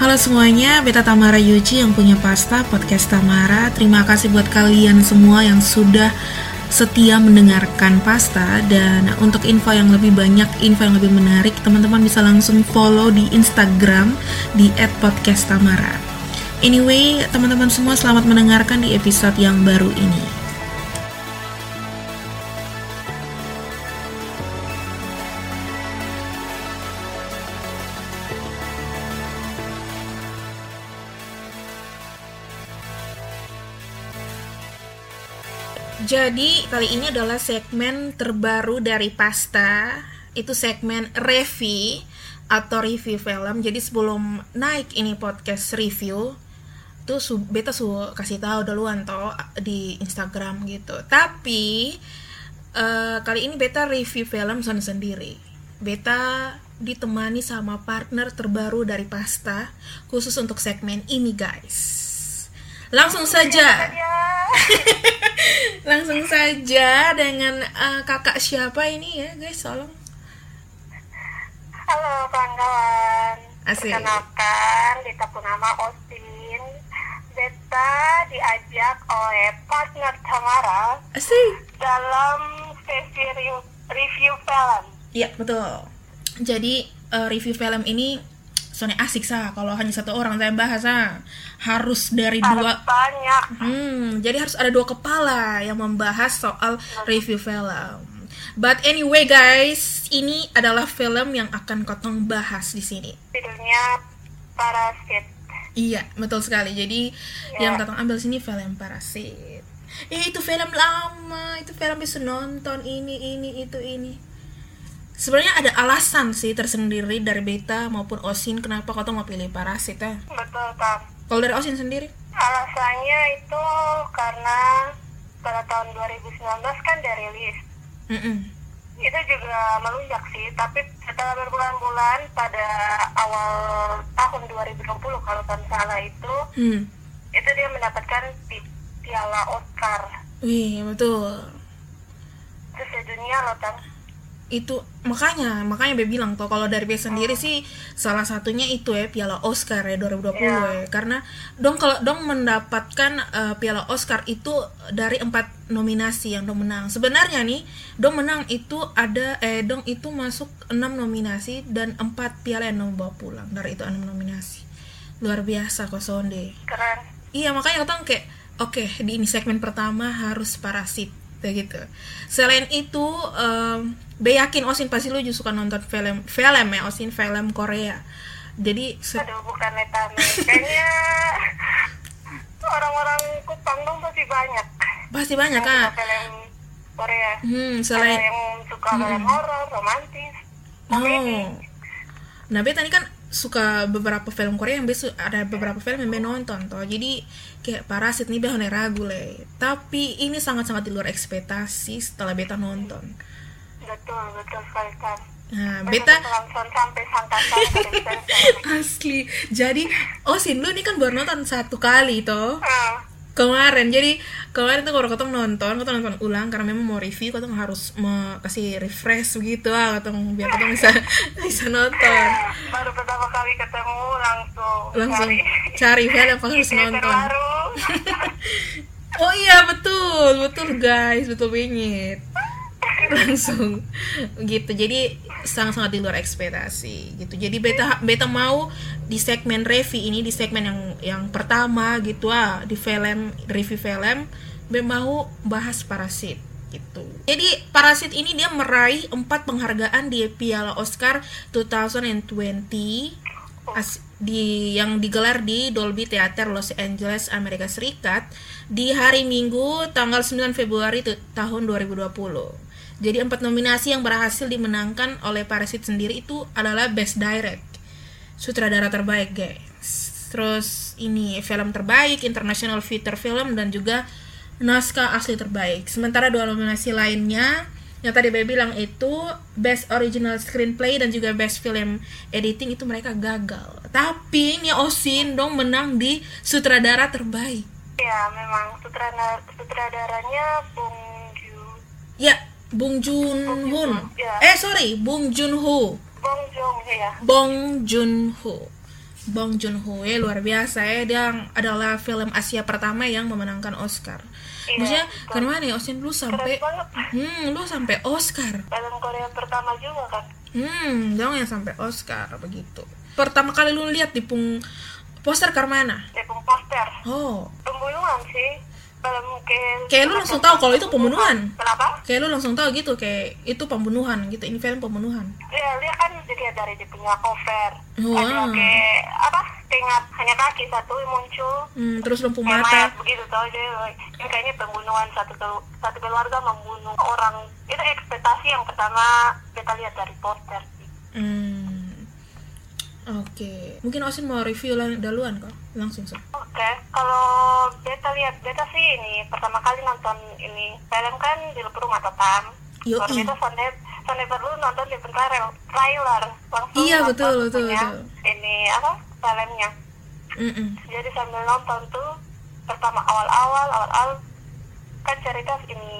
Halo semuanya, Beta Tamara Yuji yang punya pasta podcast Tamara. Terima kasih buat kalian semua yang sudah setia mendengarkan pasta dan untuk info yang lebih banyak, info yang lebih menarik, teman-teman bisa langsung follow di Instagram di @podcasttamara. Anyway, teman-teman semua selamat mendengarkan di episode yang baru ini. Jadi kali ini adalah segmen terbaru dari Pasta. Itu segmen review atau review film. Jadi sebelum naik ini podcast review, tuh su beta su kasih tahu duluan toh di Instagram gitu. Tapi uh, kali ini beta review film son sendiri. Beta ditemani sama partner terbaru dari Pasta khusus untuk segmen ini guys. Langsung saja. Langsung saja dengan uh, kakak siapa ini ya, guys? Tolong. Halo kawan-kawan. Asik. Perkenalkan, Dita Punama Austin. Beta diajak oleh partner Tamara Asik. dalam sesi review, review film. Iya, betul. Jadi uh, review film ini soalnya asik sah kalau hanya satu orang saya bahas sah harus dari Harus dua banyak. hmm jadi harus ada dua kepala yang membahas soal review film. But anyway guys ini adalah film yang akan kotong bahas di sini. Judulnya Parasit. iya betul sekali. Jadi Ya. yang kotong ambil sini film parasit. Eh itu film lama. Itu film bisa nonton ini ini itu ini sebenarnya ada alasan sih tersendiri dari beta maupun osin kenapa kotong mau pilih parasit ya Betul, Tam. kalau dari osin sendiri Alasannya itu karena pada tahun 2019 kan dia rilis. Mm-mm. itu juga melunjak sih tapi setelah berbulan-bulan pada awal tahun 2020 kalau tak salah itu Hmm. itu dia mendapatkan pi- piala Oscar Wih, betul. itu sedunia loh Tam Itu makanya, makanya Be bilang tuh kalau dari Be sendiri sih salah satunya itu ya Piala Oscar ya 2020 Iya. ya. Karena dong kalau dong mendapatkan eh, Piala Oscar itu dari empat nominasi yang dong menang. Sebenarnya nih, dong menang itu ada eh dong itu masuk enam nominasi dan empat piala yang dong bawa pulang dari itu enam nominasi. Luar biasa kok Sonde. keren Iya makanya katong kayak oke di ini segmen pertama harus parasit kayak gitu. Selain itu, em, Be yakin Osin pasti lu juga suka nonton film film ya Osin film Korea. Jadi aduh bukan Tam kayaknya orang-orang Kupang dong pasti banyak pasti banyak kan. film Korea Hmm, ada selain yang suka film horor romantis oh. Nah, tadi kan suka beberapa film Korea yang Be su- ada beberapa film yang nonton toh. Jadi kayak Parasit nih ragu le. Tapi ini sangat-sangat di luar ekspektasi setelah Beta nonton. betul betul sekali Tam Nah, Beta Asli. Jadi, Osin lu ini kan baru nonton satu kali toh. Hmm. Kemarin. Jadi, kemarin tuh kalau ketemu nonton, ketemu nonton ulang karena memang mau review, ketemu harus kasih refresh begitu ah, ketemu biar ketemu bisa bisa nonton. baru pertama kali ketemu langsung Langsung cari cari film apa harus nonton. Oh iya, betul. Betul guys, betul bingit. langsung gitu. Jadi sangat-sangat di luar ekspektasi gitu. Jadi beta beta mau di segmen review ini di segmen yang yang pertama gitu ah di film review film be mau bahas parasit gitu. Jadi parasit ini dia meraih empat penghargaan di Piala Oscar 2020 as- di yang digelar di Dolby Theater Los Angeles Amerika Serikat di hari Minggu tanggal 9 Februari tahun 2020. Jadi empat nominasi yang berhasil dimenangkan oleh Parasit sendiri itu adalah Best Direct, sutradara terbaik guys. Terus ini film terbaik, international feature film dan juga naskah asli terbaik. Sementara dua nominasi lainnya yang tadi Baby bilang itu Best Original Screenplay dan juga Best Film Editing itu mereka gagal. Tapi ini Osin dong menang di sutradara terbaik. ya memang sutradara sutradaranya Bung Ju Ya, Bung Joon Hoon. Ya. Eh sorry, Bung Joon Ho. Bong Ho ya Bong Joon Ho. Bong Joon Ho ya luar biasa ya dia adalah film Asia pertama yang memenangkan Oscar Iya, maksudnya kan mana ya Osin lu sampai Keren banget. hmm lu sampai Oscar Film Korea pertama juga kan. hmm dong yang sampai Oscar begitu pertama kali lu lihat di pung poster Karmana Tepung poster. oh Pembunuhan sih. Film ke Kayak lu langsung tahu kalau itu pembunuhan. Kenapa? kayak lu langsung tahu gitu kayak itu pembunuhan gitu ini film pembunuhan Ya, dia kan dilihat dari dia punya cover. Ada kayak apa? Tengah hanya kaki satu muncul. hmm, terus Kayak mata mayat begitu tau dia yang kayaknya pembunuhan satu satu keluarga membunuh orang itu ekspektasi yang pertama kita lihat dari poster sih. hmm. Oke mungkin Osin mau review lang- duluan kok langsung so Oke, kalau beta lihat beta sih ini pertama kali nonton ini film kan di rumah Tatam. Yoi. Baru beta sonde sonde perlu nonton di trailer trailer langsung Iya, betul, betul, betul. Ini apa filmnya. Mm-mm. Jadi sambil nonton tuh pertama awal-awal awal-awal kan cerita ini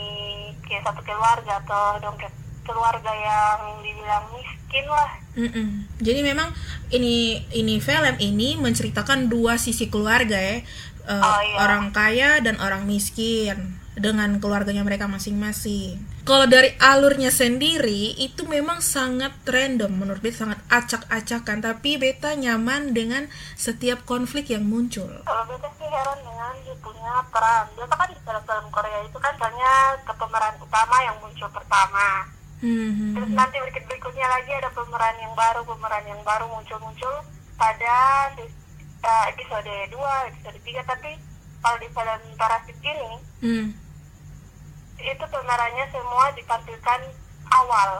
kayak satu keluarga atau dong keluarga yang dibilang miskin lah. Mm-mm. Jadi memang ini ini film ini menceritakan dua sisi keluarga ya, Eh, Oh, iya. orang kaya dan orang miskin dengan keluarganya mereka masing-masing. Kalau dari alurnya sendiri itu memang sangat random menurut beta sangat acak-acakan tapi beta nyaman dengan setiap konflik yang muncul. Kalau beta sih heran dengan punya peran. Biasa kan di film-film Korea itu kan hanya ke pemeran utama yang muncul pertama. Hmm, Terus nanti berikut berikutnya lagi ada pemeran yang baru, pemeran yang baru muncul-muncul pada eh, episode 2, episode 3. Tapi kalau di film Parasit ini, hmm. itu pemerannya semua ditampilkan awal.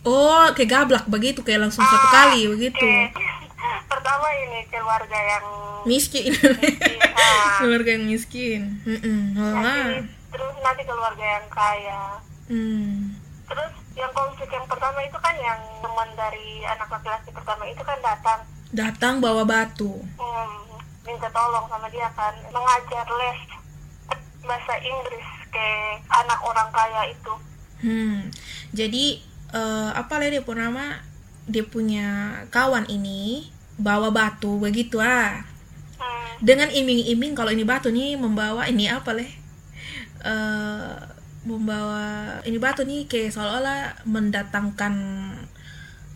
Oh, kayak gablak begitu kayak langsung satu Ah, kali begitu. kayak- pertama ini keluarga yang Miskin. ah. keluarga yang miskin. Nanti, Wah. terus nanti keluarga yang kaya. Hmm. Terus yang konflik yang pertama itu kan yang teman dari anak laki-laki pertama itu kan datang Datang bawa batu. hmm, minta tolong sama dia kan mengajar les bahasa Inggris ke anak orang kaya itu. Hmm. Jadi eh, apa punya nama? Dia punya kawan ini bawa batu begitu ah. Hmm, Dengan iming-iming kalau ini batu nih membawa ini apa leh? Eh, membawa ini batu nih kayak seolah-olah mendatangkan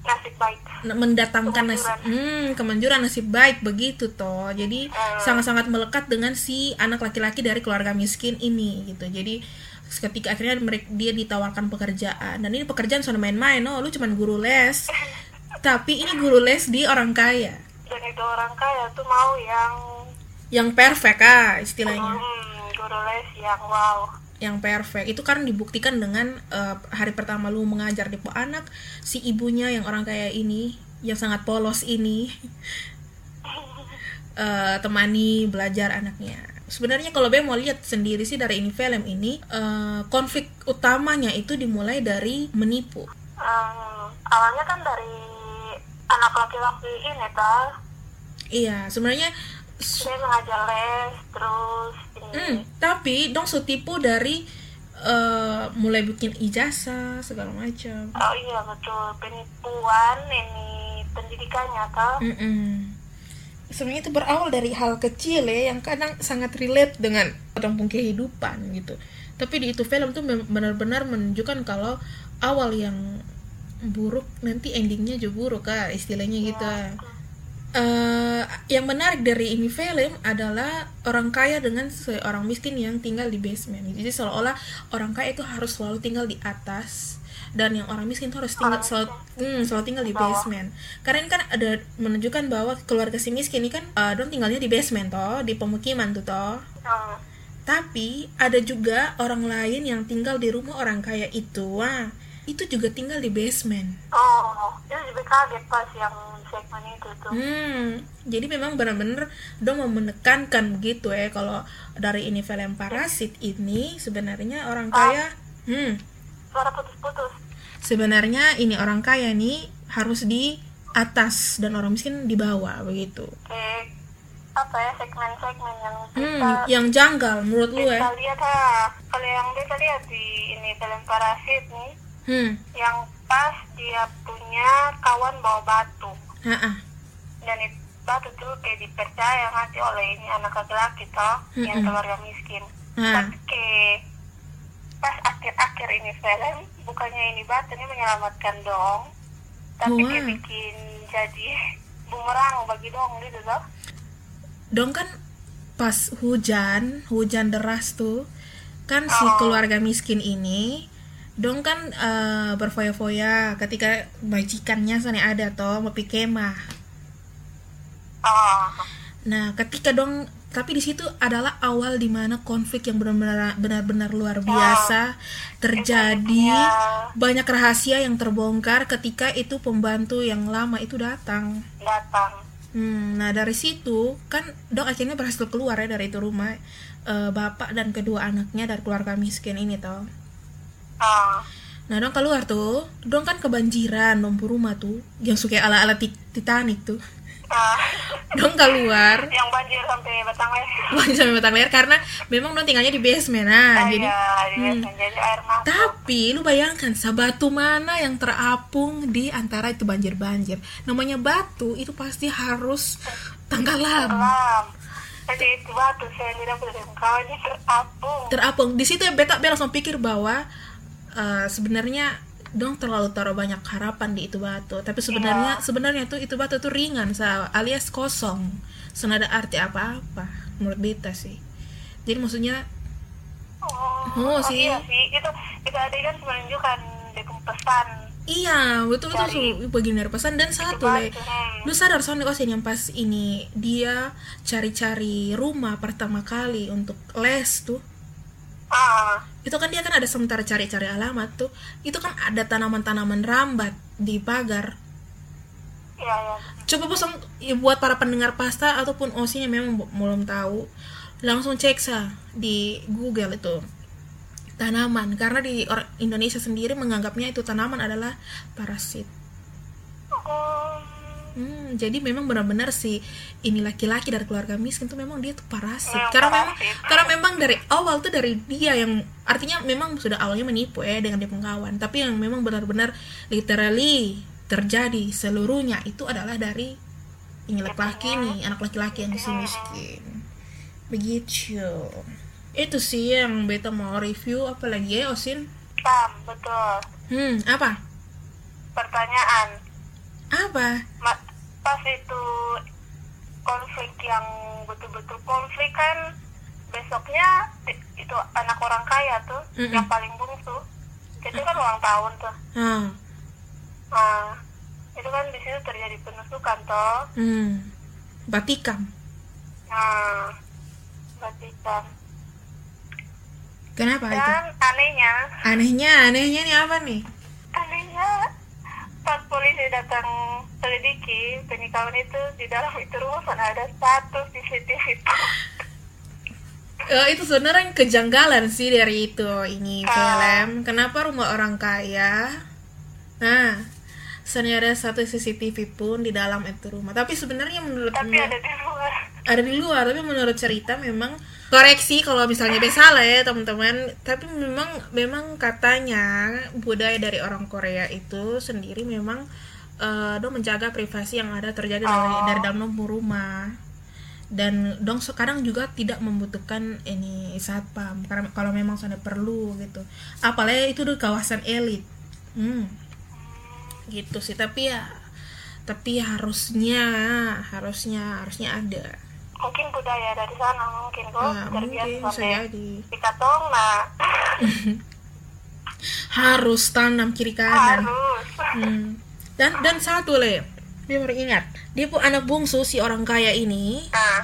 nasib baik. mendatangkan nasib hmm, kemanjuran nasib baik begitu toh. Jadi sangat-sangat melekat dengan si anak laki-laki dari keluarga miskin ini gitu. Jadi ketika akhirnya mereka dia ditawarkan pekerjaan. Dan ini pekerjaan sudah main-main oh lu cuman guru les. Tapi ini guru les di orang kaya. Dan itu orang kaya tuh mau yang yang perfect ah istilahnya. Hmm, guru les yang wow. Yang perfect. Itu kan dibuktikan dengan eh, hari pertama lu mengajar di anak si ibunya yang orang kaya ini yang sangat polos ini eh, temani belajar anaknya. Sebenarnya kalau Be mau lihat sendiri sih dari ini film ini eh, konflik utamanya itu dimulai dari menipu. Hmm, awalnya kan dari anak laki-laki ini toh iya sebenarnya dia mengajar les terus hmm, tapi dong setipu dari eh, mulai bikin ijazah segala macam Oh iya betul penipuan ini pendidikannya toh. Mm-mm. Sebenarnya itu berawal dari hal kecil ya yang kadang sangat relate dengan kampung kehidupan gitu. Tapi di itu film tuh benar-benar menunjukkan kalau awal yang buruk nanti endingnya juga buruk kak istilahnya gitu. Eh, yang menarik dari ini film adalah orang kaya dengan seorang miskin yang tinggal di basement. Jadi seolah-olah orang kaya itu harus selalu tinggal di atas dan yang orang miskin itu harus tinggal selalu, hmm, selalu tinggal di basement. Karena ini kan ada menunjukkan bahwa keluarga si miskin ini kan eh, don tinggalnya di basement toh, di pemukiman tuh toh. Hmm. Tapi ada juga orang lain yang tinggal di rumah orang kaya itu. Wah, itu juga tinggal di basement. Oh, itu juga kaget pas yang segmen itu tuh. Hmm, jadi memang benar-benar dong mau menekankan begitu ya kalau dari ini film Parasit ini sebenarnya orang kaya, hmm, Suara putus-putus. sebenarnya ini orang kaya nih harus di atas dan orang miskin di bawah begitu. Kayak apa ya segmen-segmen yang Hmm, kita yang janggal menurut lu kita ya? lihat ha. Kalau yang kita lihat di ini film Parasit nih, Hmm, yang pas dia punya kawan bawa batu ha dan it- batu tuh kayak dipercaya mati oleh ini anak laki-laki toh yang Mm-mm. keluarga miskin Ah. tapi kayak pas akhir-akhir ini film bukannya ini batu ini menyelamatkan dong tapi Wah. kayak bikin jadi bumerang bagi dong gitu toh dong kan pas hujan hujan deras tuh kan si Oh. keluarga miskin ini dong kan eh, berfoya-foya ketika majikannya sana ada toh mau kemah. Oh nah ketika dong tapi di situ adalah awal di mana konflik yang benar-benar benar-benar luar biasa terjadi. Ya, banyak rahasia yang terbongkar ketika itu pembantu yang lama itu datang. Datang. Hmm, nah dari situ kan dok akhirnya berhasil keluar ya dari itu rumah Eh, bapak dan kedua anaknya dari keluarga miskin ini toh. Oh Nah dong keluar tuh, dong kan kebanjiran lampu rumah tuh yang suka ala ala Titanic tuh. Ah, Dong keluar, yang banjir sampai batang leher banjir sampai batang leher karena memang dong tinggalnya di basement nah Ah, jadi. iya, di basement. jadi air masuk Tapi lu bayangkan sabatu mana yang terapung di antara itu banjir-banjir. Namanya batu itu pasti harus tenggelam. Jadi itu batu saya tidak boleh terapung. terapung di situ ya beta beta langsung pikir bahwa eh, sebenarnya dong terlalu taruh banyak harapan di itu batu tapi sebenarnya sebenarnya tuh itu batu tuh ringan sa alias kosong senada arti apa-apa menurut beta sih jadi maksudnya Oh, Oh, sih. iya sih. Itu itu adegan menunjukkan pesan. iya betul betul tuh bagian dari pesan dan satu le hmm. lu sadar soalnya Osin yang pas ini dia cari-cari rumah pertama kali untuk les tuh Ah, itu kan dia kan ada sementara cari-cari alamat tuh. Itu kan ada tanaman-tanaman rambat di pagar. Iya iya. coba bosong ya, buat para pendengar pasta ataupun osinya memang belum tahu langsung cek sa di Google itu. Tanaman karena di Indonesia sendiri menganggapnya itu tanaman adalah parasit Hmm, jadi memang benar-benar si ini laki-laki dari keluarga miskin tuh memang dia tuh parasit. Memang karena memang karena memang dari awal tuh dari dia yang artinya memang sudah awalnya menipu ya dengan dia pengkawan, tapi yang memang benar-benar literally terjadi seluruhnya itu adalah dari ini laki-laki nih, anak laki-laki yang si miskin. Begitu. Itu sih yang beta mau review apalagi ya Osin? Tam, betul. Hmm, apa? Pertanyaan. Apa? Ma- pas itu konflik yang betul-betul konflik kan besoknya itu anak orang kaya tuh Mm-mm. yang paling bungsu itu kan ulang tahun tuh Ah, nah itu kan di situ terjadi penusukan toh hmm. Batikam. nah Vatikan Kenapa itu? dan anehnya Anehnya, anehnya nih apa nih? anehnya pas polisi datang selidiki penikaman itu di dalam itu rumah kan ada satu CCTV Eh, itu sebenarnya kejanggalan sih dari itu ini Ah. film. Kenapa rumah orang kaya? Nah, sebenarnya ada satu CCTV pun di dalam itu rumah. Tapi sebenarnya menurut tapi ada di luar ada di luar tapi menurut cerita memang koreksi kalau misalnya dia salah ya teman-teman. Tapi memang memang katanya budaya dari orang Korea itu sendiri memang eh, dong menjaga privasi yang ada terjadi dari, Oh. dari dalam rumah. Dan dong sekarang juga tidak membutuhkan ini satpam karena kalau memang sudah perlu gitu. Apalagi itu di kawasan elit. Hmm. Gitu sih tapi ya tapi harusnya harusnya harusnya ada mungkin budaya dari sana mungkin kok Nah, mungkin terbiasa bisa sampai jadi. di katong nah. Harus tanam kiri kanan. Harus. Hmm. dan dan satu le dia baru ingat dia pun anak bungsu si orang kaya ini. Nah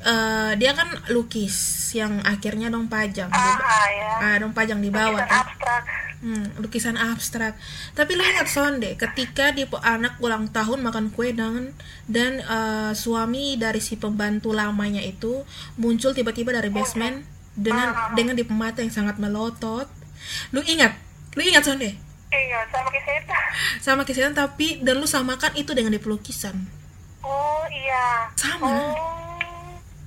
eh, dia kan lukis yang akhirnya dong pajang di, ah ya. Ah, dong pajang di bawah abstrak Hmm, lukisan abstrak. Tapi lu ingat sonde ketika dia pu- anak ulang tahun makan kue dengan dan eh, suami dari si pembantu lamanya itu muncul tiba-tiba dari basement dengan dengan di mata yang sangat melotot. Lu ingat? Lu ingat sonde iya sama saya sama kesehatan tapi dan lu samakan itu dengan di pelukisan. Oh iya. Sama. Oh.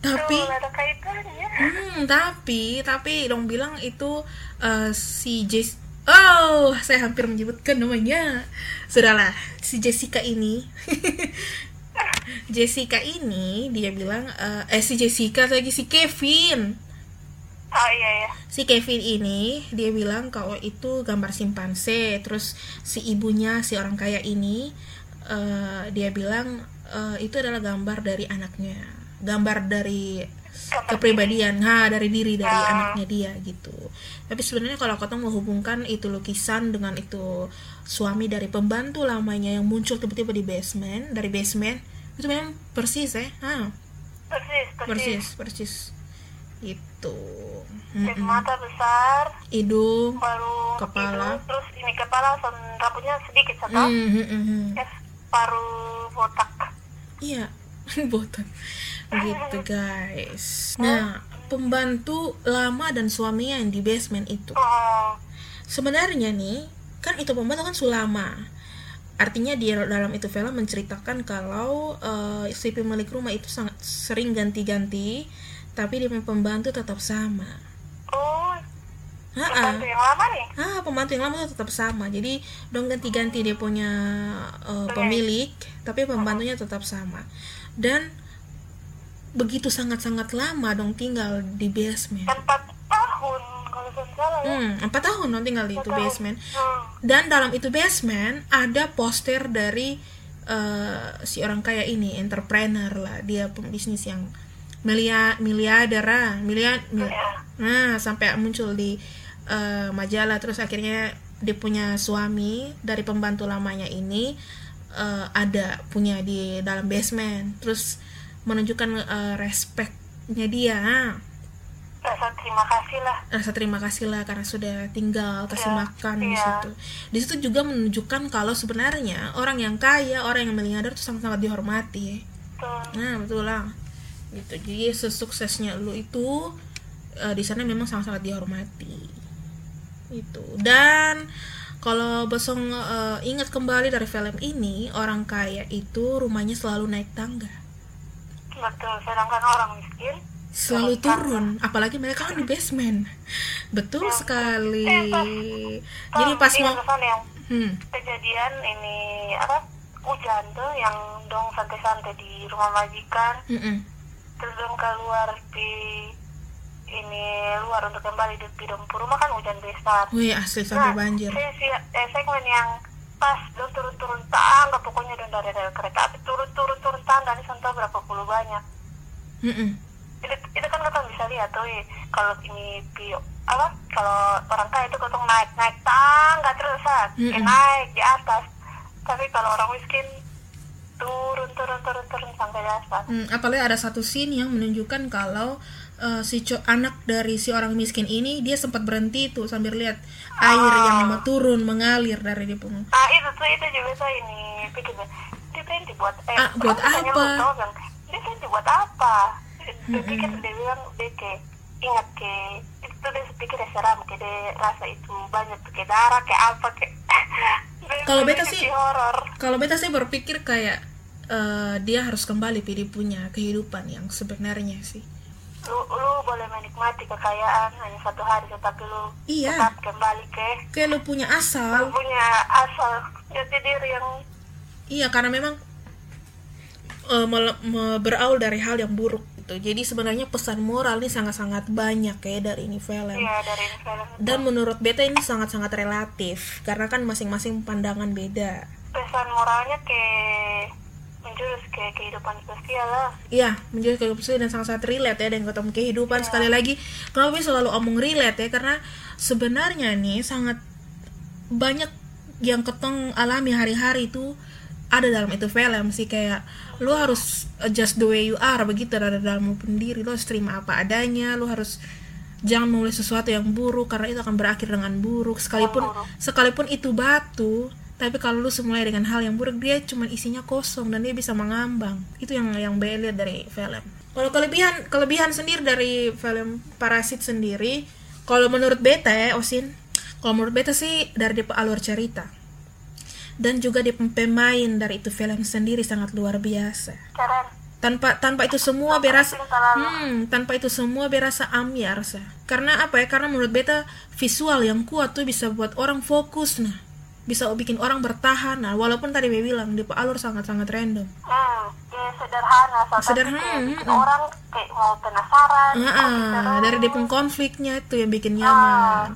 Tapi Tuh, ada kaitannya. Hmm tapi tapi dong bilang itu eh, si Jess oh saya hampir menyebutkan namanya. Sudahlah si Jessica ini. Jessica ini dia bilang eh, eh si Jessica lagi si Kevin. Oh iya iya. Si Kevin ini dia bilang kalau itu gambar simpanse. Terus si ibunya si orang kaya ini eh, dia bilang eh, itu adalah gambar dari anaknya. Gambar dari kepribadian ha dari diri dari Ah. anaknya dia gitu. Tapi sebenarnya kalau kau mau hubungkan itu lukisan dengan itu suami dari pembantu lamanya yang muncul tiba-tiba di basement dari basement itu memang persis ya ha. Persis persis, persis persis. Itu mata besar hidung baru Kepala. hidung, terus ini kepala rambutnya sedikit satu hmm, hmm. yes paru botak. Iya, botak. Gitu guys. Nah, pembantu lama dan suaminya yang di basement itu. Sebenarnya nih, kan itu pembantu kan Sulama. Artinya dia dalam itu film menceritakan kalau eh, si pemilik rumah itu sangat sering ganti-ganti, tapi dia pembantu tetap sama. oh Ha pembantu yang lama nih Ah, pembantu yang lama tuh tetap sama. Jadi dong ganti-ganti dia punya eh, pemilik, tapi pembantunya tetap sama. Dan begitu sangat-sangat lama dong tinggal di basement. empat tahun kalau saya salah ya Hmm, empat tahun dong tinggal di itu basement. hmm. Dan dalam itu basement ada poster dari eh, si orang kaya ini, entrepreneur lah, dia pembisnis yang milia miliarder, miliar, mil- ya Nah, sampai muncul di eh, majalah terus akhirnya dia punya suami dari pembantu lamanya ini eh, ada punya di dalam basement. Terus menunjukkan eh, respectnya dia. Rasa terima kasih lah rasa terima kasih lah karena sudah tinggal kasih Iya, makan di iya. situ. Di situ juga menunjukkan kalau sebenarnya orang yang kaya, orang yang miliarder itu sangat-sangat dihormati. tuh Nah, betul lah. Gitu. Jadi sesuksesnya lu itu eh, di sana memang sangat-sangat dihormati. Itu. Dan kalau Bosong eh, ingat kembali dari film ini, orang kaya itu rumahnya selalu naik tangga. betul sedangkan orang miskin Selalu turun, apalagi mereka kan di basement. Betul Ya. sekali. Eh, pas- Jadi pas mau hmm, kejadian ini apa hujan tuh yang dong santai-santai di rumah majikan mm-mm. terus dong keluar di ini luar untuk kembali di di dompu rumah kan hujan besar Wih, asli sampai banjir. saya sih eh, segmen yang pas dong turun-turun tangga pokoknya dong dari rel kereta api turun-turun turun tangga ini sampai berapa puluh banyak Mm-mm. itu, itu kan kita bisa lihat tuh eh, kalau ini bio apa kalau orang kaya itu kotong naik naik tangga terus ah, Mm-mm. naik di atas tapi kalau orang miskin turun turun turun turun sampai di atas Hmm, apalagi ada satu scene yang menunjukkan kalau eh, si anak dari si orang miskin ini dia sempat berhenti tuh sambil lihat air yang mau turun mengalir dari di punggung. ah itu tuh itu juga saya ini pikir dia berhenti buat eh Ah, buat apa? kan, dia berhenti buat apa dia pikir dia bilang dia kayak ingat ke itu tuh dia pikir dia seram kayak dia rasa itu banyak tuh kayak darah kayak apa Dia Kalau beta itu sih- Kalau beta sih berpikir kayak eh, dia harus kembali pilih punya kehidupan yang sebenarnya sih. Lu lu boleh menikmati kekayaan hanya satu hari tetapi lu Iya. tetap kembali ke Kayak lu punya lu asal. punya asal jati diri yang Iya, karena memang eh, me- berawal dari hal yang buruk gitu. Jadi sebenarnya pesan moral ini sangat-sangat banyak ya dari ini film. ya dari film itu. Dan menurut beta ini sangat-sangat relatif karena kan masing-masing pandangan beda. pesan moralnya ke menjurus ke kehidupan sosial lah Iya, menjadi kehidupan dan sangat-sangat relate ya dengan ketemu kehidupan sekali lagi. Kenapa selalu omong relate ya? Karena sebenarnya nih sangat banyak yang ketong alami hari-hari itu ada dalam itu film sih kayak lu harus adjust the way you are begitu ada dalam pendiri lu harus terima apa adanya lu harus jangan memulai sesuatu yang buruk karena itu akan berakhir dengan buruk sekalipun buruk. sekalipun itu batu tapi kalau lu semulai dengan hal yang buruk dia cuma isinya kosong dan dia bisa mengambang. Itu yang yang lihat dari film. Kalau kelebihan kelebihan sendiri dari film Parasit sendiri kalau menurut beta ya Osin kalau menurut beta sih dari alur cerita. Dan juga dia pemain dari itu film sendiri sangat luar biasa. Keren. Tanpa tanpa itu semua berasa hmm, tanpa itu semua berasa ambiar sah. karena apa ya? Karena menurut beta visual yang kuat tuh bisa buat orang fokus nah bisa bikin orang bertahan nah walaupun tadi Bea bilang di alur sangat sangat random hmm, dia kayak sederhana tapi Sederhana, kayak bikin mm-mm. orang kayak mau penasaran bisa dari depung konfliknya itu yang bikin Ah. nyaman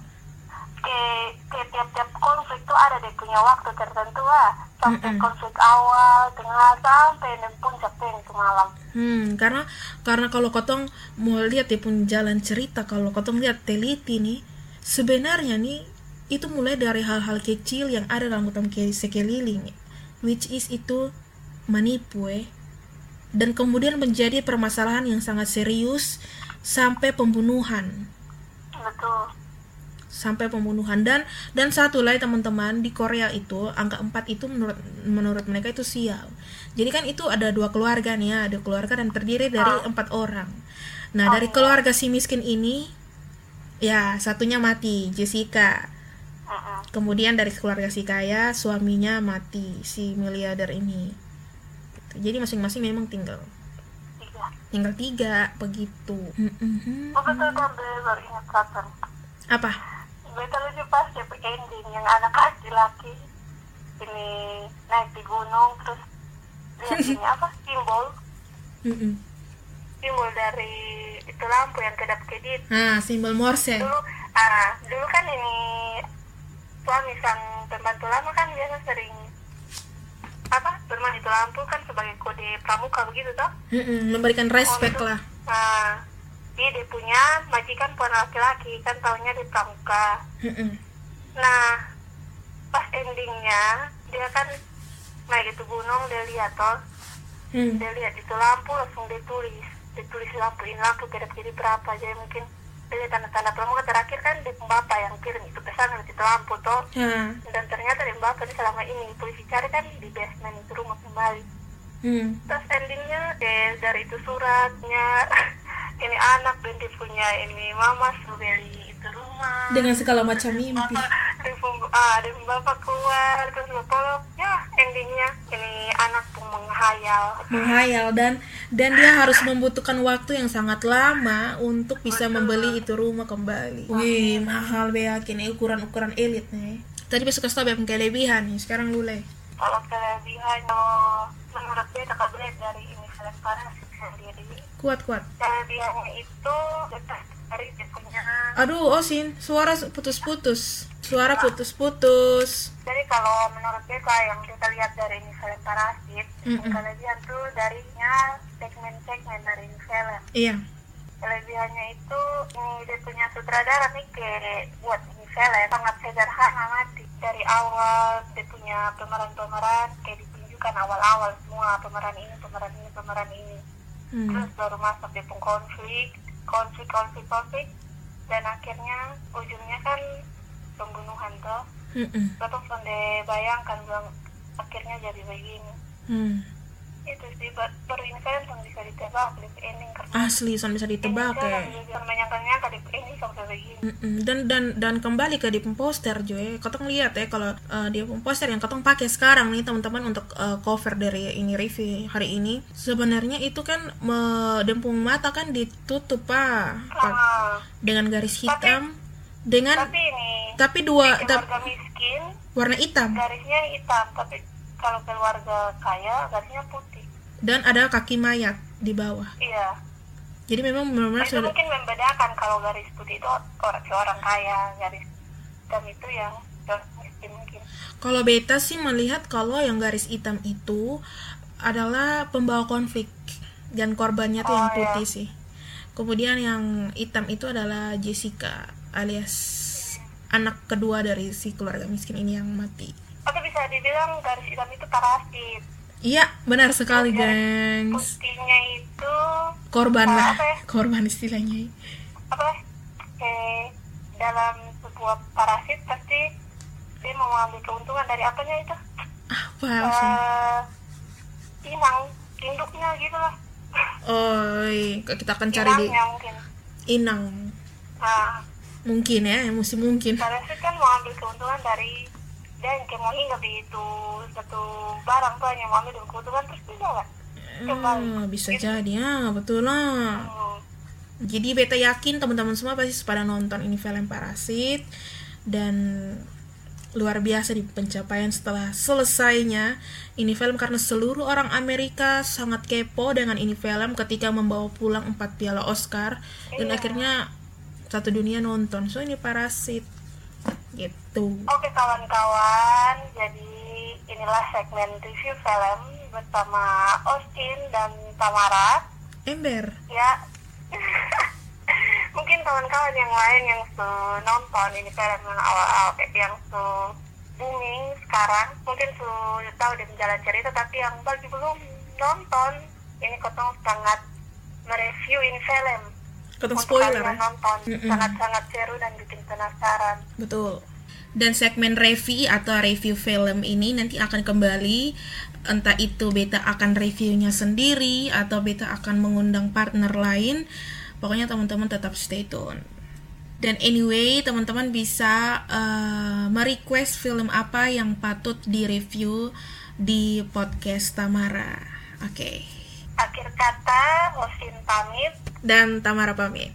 kayak kayak tiap-tiap konflik tuh ada deh punya waktu tertentu ah sampai Mm-mm. konflik awal tengah sampai puncak itu malam Hmm, karena karena kalau kotong mau lihat ya pun jalan cerita kalau kotong lihat teliti nih sebenarnya nih itu mulai dari hal-hal kecil yang ada dalam ke sekeliling which is itu menipu eh dan kemudian menjadi permasalahan yang sangat serius sampai pembunuhan. Betul. Sampai pembunuhan. Dan dan satu lagi teman-teman di Korea itu angka 4 itu menurut menurut mereka itu sial. Jadi kan itu ada dua keluarga nih ya ada keluarga dan terdiri dari empat orang. Nah dari keluarga si miskin ini ya satunya mati Jessica Kemudian dari keluarga si kaya suaminya mati si miliarder ini. Gitu. jadi masing-masing memang tinggal. Tiga. Tinggal tiga begitu. Oh betul kan Be, baru ingat satu. Apa? Betul lucu pas ya ending yang anak laki-laki. Ini naik di gunung terus lihat ini apa? Simbol. Simbol dari itu lampu yang kedap kedip. Nah simbol Morse. Dulu ah dulu kan ini suami sang pembantu lama kan biasa sering apa bermain itu lampu kan sebagai kode pramuka begitu toh? Mm-mm, memberikan respect lah. nah dia, dia punya majikan puan laki-laki kan tahunya di pramuka. Mm-mm. nah pas endingnya dia kan naik itu gunung dia lihat toh. Hmm. dia lihat itu lampu langsung dia tulis. Dia tulis lampu ini lampu jadi berapa jadi mungkin dia lihat tanda-tanda pramuka terakhir kan di bapak yang kirim itu pesan itu lampu toh Ya. dan ternyata di bapak ini selama ini polisi cari kan di basement itu rumah kembali Hmm. terus endingnya eh, dari itu suratnya ini anak dan dia punya ini mama suruh beli itu rumah Dengan segala macam mimpi. bapak pung- ah bapak keluar terus bapak ya endingnya ini anak pun menghayal Menghayal dan dan dia harus membutuhkan waktu yang sangat lama untuk bisa membeli itu rumah kembali. Wih, mahal be yakin eh, ukuran-ukuran elit nih. Tadi besok kasih tau be kelebihan nih, sekarang lulai. kalau kelebihan oh, menurut dia tak boleh dari ini parasit sendiri Kuat-kuat. kelebihannya itu dari dia punya Aduh, Osin, suara putus-putus. Suara putus-putus. jadi kalau menurut beta yang kita lihat dari film parasit Mm-mm. kelebihan tuh darinya segmen-segmen dari film Iya. kelebihannya itu ini dia punya sutradara nih kayak buat ini film sangat sederhana mati dari awal dia punya pemeran-pemeran kayak ditunjukkan awal-awal semua pemeran ini pemeran ini pemeran ini Hmm. terus baru masuk di pun konflik konflik konflik konflik dan akhirnya ujungnya kan pembunuhan tuh Mm-mm. Bapak sonde bayangkan bilang akhirnya jadi begini Hmm. itu sih baru ini kan yang bisa ditebak di ending karena Asli, son bisa ditebak ya. ya menyangka-nyangka di ending sampai begini Mm-mm. dan dan dan kembali ke di poster Joy kotong lihat ya kalau uh, di poster yang kotong pakai sekarang nih teman-teman untuk uh, cover dari ini review hari ini sebenarnya itu kan me- dempung mata kan ditutup pak Pa- nah, dengan garis hitam dengan tapi ini tapi dua keluarga miskin warna hitam. garisnya hitam. Tapi kalau keluarga kaya garisnya putih. Dan ada kaki mayat di bawah. Iya. Jadi memang benar-benar itu sudah mungkin membedakan kalau garis putih itu orang orang kaya garis hitam itu yang miskin mungkin. Kalau beta sih melihat kalau yang garis hitam itu adalah pembawa konflik dan korbannya tuh yang Oh, iya. putih sih. Kemudian yang hitam itu adalah Jessica alias anak kedua dari si keluarga miskin ini yang mati. atau bisa dibilang garis hitam itu parasit Iya, benar sekali, gengs. putihnya itu Korban lah, ya? korban istilahnya. apa eh dalam sebuah parasit pasti dia mau mengambil keuntungan dari apanya itu Apa sih? eh inang induknya gitu lah Oh, iya. kita akan cari di inangnya mungkin inang. nah Mungkin ya, mesti mungkin. parasit kan mau ambil keuntungan dari dan hinggap di itu satu barang tuh hanya mau ambil keuntungan terus bisa nggak kembali Ah, bisa jadi ya, betul lah. Hmm. Jadi beta yakin teman-teman semua pasti pada nonton ini film Parasit dan luar biasa di pencapaian setelah selesainya ini film karena seluruh orang Amerika sangat kepo dengan ini film ketika membawa pulang empat piala Oscar dan Iya. akhirnya satu dunia nonton. So ini parasit. Gitu. Oke kawan-kawan, jadi inilah segmen review film bersama Austin dan Tamara. ember. Ya, mungkin kawan-kawan yang lain yang su nonton ini film yang awal-awal yang su booming sekarang, mungkin su tahu dan jalan cerita, tapi yang bagi belum nonton, ini kotong sangat mereview ini film. Ketemu Untuk spoiler kalian ya nonton, Mm-mm. sangat-sangat seru dan bikin penasaran. Betul. Dan segmen review atau review film ini nanti akan kembali entah itu beta akan reviewnya sendiri atau beta akan mengundang partner lain. Pokoknya teman-teman tetap stay tune. Dan anyway, teman-teman bisa uh, merequest film apa yang patut direview di podcast Tamara. Oke. Akhir kata, Osin pamit. Dan Tamara pamit.